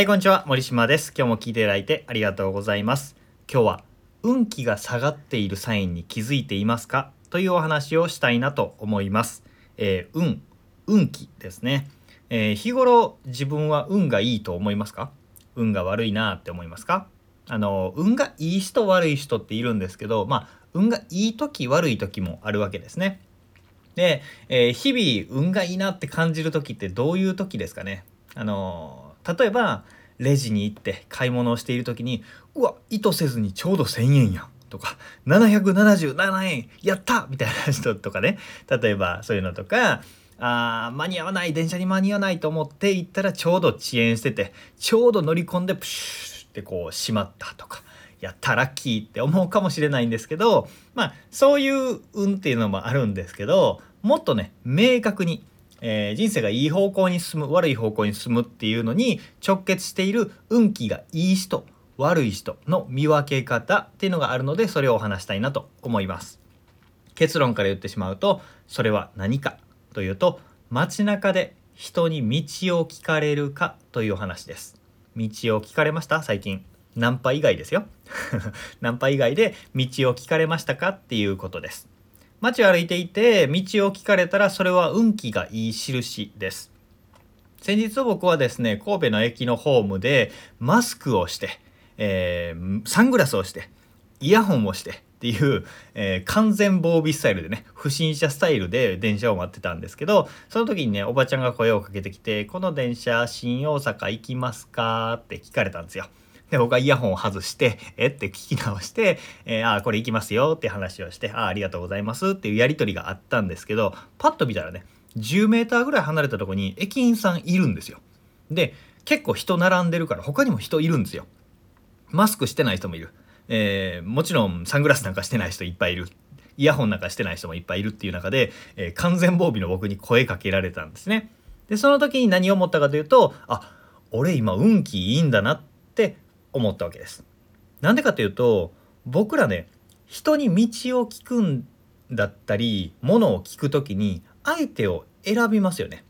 はい、こんにちは。森島です。今日も聞いていただいてありがとうございます。今日は運気が下がっているサインに気づいていますか？というお話をしたいなと思います。えー運、運気ですね。えー日頃自分は運がいいと思いますか？運が悪いなって思いますか？あの、運がいい人悪い人っているんですけど、まあ、運がいい時悪い時もあるわけですね。で、えー日々運がいいなって感じる時ってどういう時ですかね？あの例えばレジに行って買い物をしている時にうわ意図せずにちょうど1,000円やんとか777円やったみたいな人とかね。例えばそういうのとかあ間に合わない電車に間に合わないと思って行ったらちょうど遅延しててちょうど乗り込んでプシューってこう閉まったとかやったラッキーって思うかもしれないんですけどまあそういう運っていうのもあるんですけどもっとね明確に、えー人生がいい方向に進む悪い方向に進むっていうのに直結している運気がいい人悪い人の見分け方っていうのがあるのでそれをお話したいなと思います。結論から言ってしまうとそれは何かというと街中で人に道を聞かれるかという話です。道を聞かれました？最近。ナンパ以外ですよ。ナンパ以外で道を聞かれましたか？っていうことです。街を歩いていて道を聞かれたらそれは運気がいい印です先日僕はですね神戸の駅のホームでマスクをして、えーサングラスをしてイヤホンをしてっていう、えー完全防備スタイルでね不審者スタイルで電車を待ってたんですけどその時にねおばちゃんが声をかけてきて「この電車新大阪行きますか?」って聞かれたんですよ。で僕はイヤホンを外して「えっ?」て聞き直して「えーあーこれ行きますよ」って話をして「あーありがとうございます」っていうやり取りがあったんですけどパッと見たらね10メーターぐらい離れたとこに駅員さんいるんですよ。で結構人並んでるから他にも人いるんですよ。マスクしてない人もいる。えーもちろんサングラスなんかしてない人いっぱいいる。イヤホンなんかしてない人もいっぱいいるっていう中で、えー完全防備の僕に声かけられたんですね。でその時に何を思ったかというとあ俺今運気いいんだなって思ったわけです。なんでかというと僕らね人に道を聞くんだったり物を聞く時に相手を選びますよね。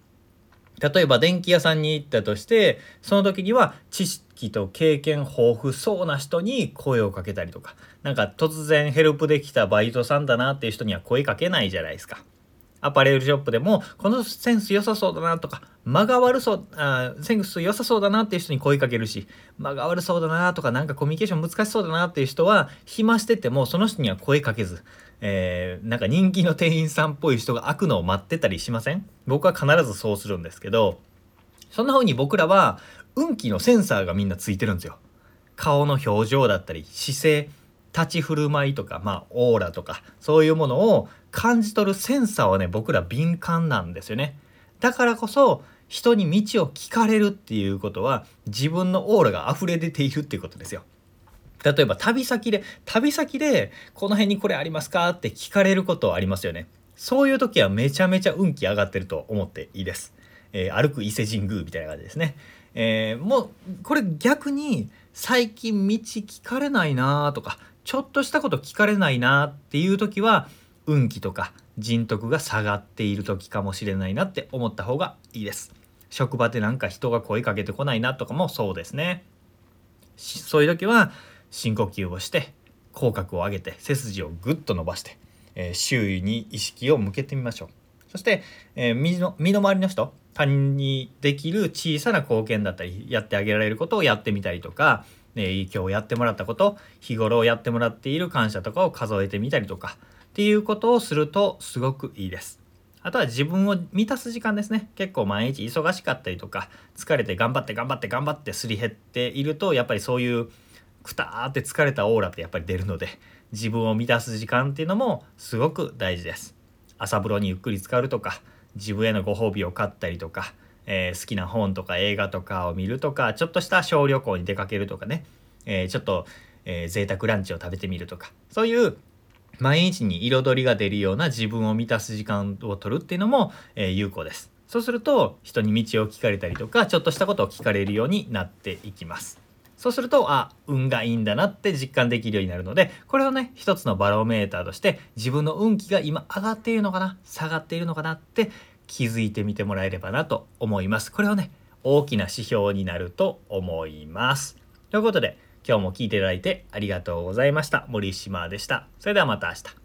例えば電気屋さんに行ったとしてその時には知識と経験豊富そうな人に声をかけたりとかなんか突然ヘルプできたバイトさんだなっていう人には声かけないじゃないですか。アパレルショップでもこのセンス良さそうだなとか間が悪そうあセンス良さそうだなっていう人に声かけるし間が悪そうだなとかなんかコミュニケーション難しそうだなっていう人は暇しててもその人には声かけず、えーなんか人気の店員さんっぽい人が開くのを待ってたりしません？僕は必ずそうするんですけどそんな風に僕らは運気のセンサーがみんなついてるんですよ。顔の表情だったり姿勢立ち振る舞いとかまあオーラとかそういうものを感じ取るセンサーはね僕ら敏感なんですよね。だからこそ人に道を聞かれるっていうことは自分のオーラが溢れ出ているっていうことですよ。例えば旅先で旅先でこの辺にこれありますかって聞かれることありますよね。そういう時はめちゃめちゃ運気上がってると思っていいです。えー歩く伊勢神宮みたいな感じですね。えーもうこれ逆に最近道聞かれないなとかちょっとしたこと聞かれないなっていう時は運気とか人徳が下がっている時かもしれないなって思った方がいいです。職場でなんか人が声かけてこないなとかもそうですね。そういう時は深呼吸をして口角を上げて背筋をぐっと伸ばして、えー周囲に意識を向けてみましょうそして、えー身の身の回りの人他人にできる小さな貢献だったりやってあげられることをやってみたりとか、えー今日やってもらったこと日頃やってもらっている感謝とかを数えてみたりとかっていうことをするとすごくいいです。あとは自分を満たす時間ですね。結構毎日忙しかったりとか、疲れて頑張って頑張って頑張ってすり減っていると、やっぱりそういうくたーって疲れたオーラってやっぱり出るので、自分を満たす時間っていうのもすごく大事です。朝風呂にゆっくり浸かるとか、自分へのご褒美を買ったりとか、えー好きな本とか映画とかを見るとか、ちょっとした小旅行に出かけるとかね、えーちょっと、えー贅沢ランチを食べてみるとか、そういう毎日に彩りが出るような自分を満たす時間を取るっていうのも、えー有効です。そうすると人に道を聞かれたりとかちょっとしたことを聞かれるようになっていきます。そうするとあ運がいいんだなって実感できるようになるのでこれをね一つのバロメーターとして自分の運気が今上がっているのかな下がっているのかなって気づいてみてもらえればなと思います。これをね大きな指標になると思います。ということで今日も聞いていただいてありがとうございました。森島でした。それではまた明日。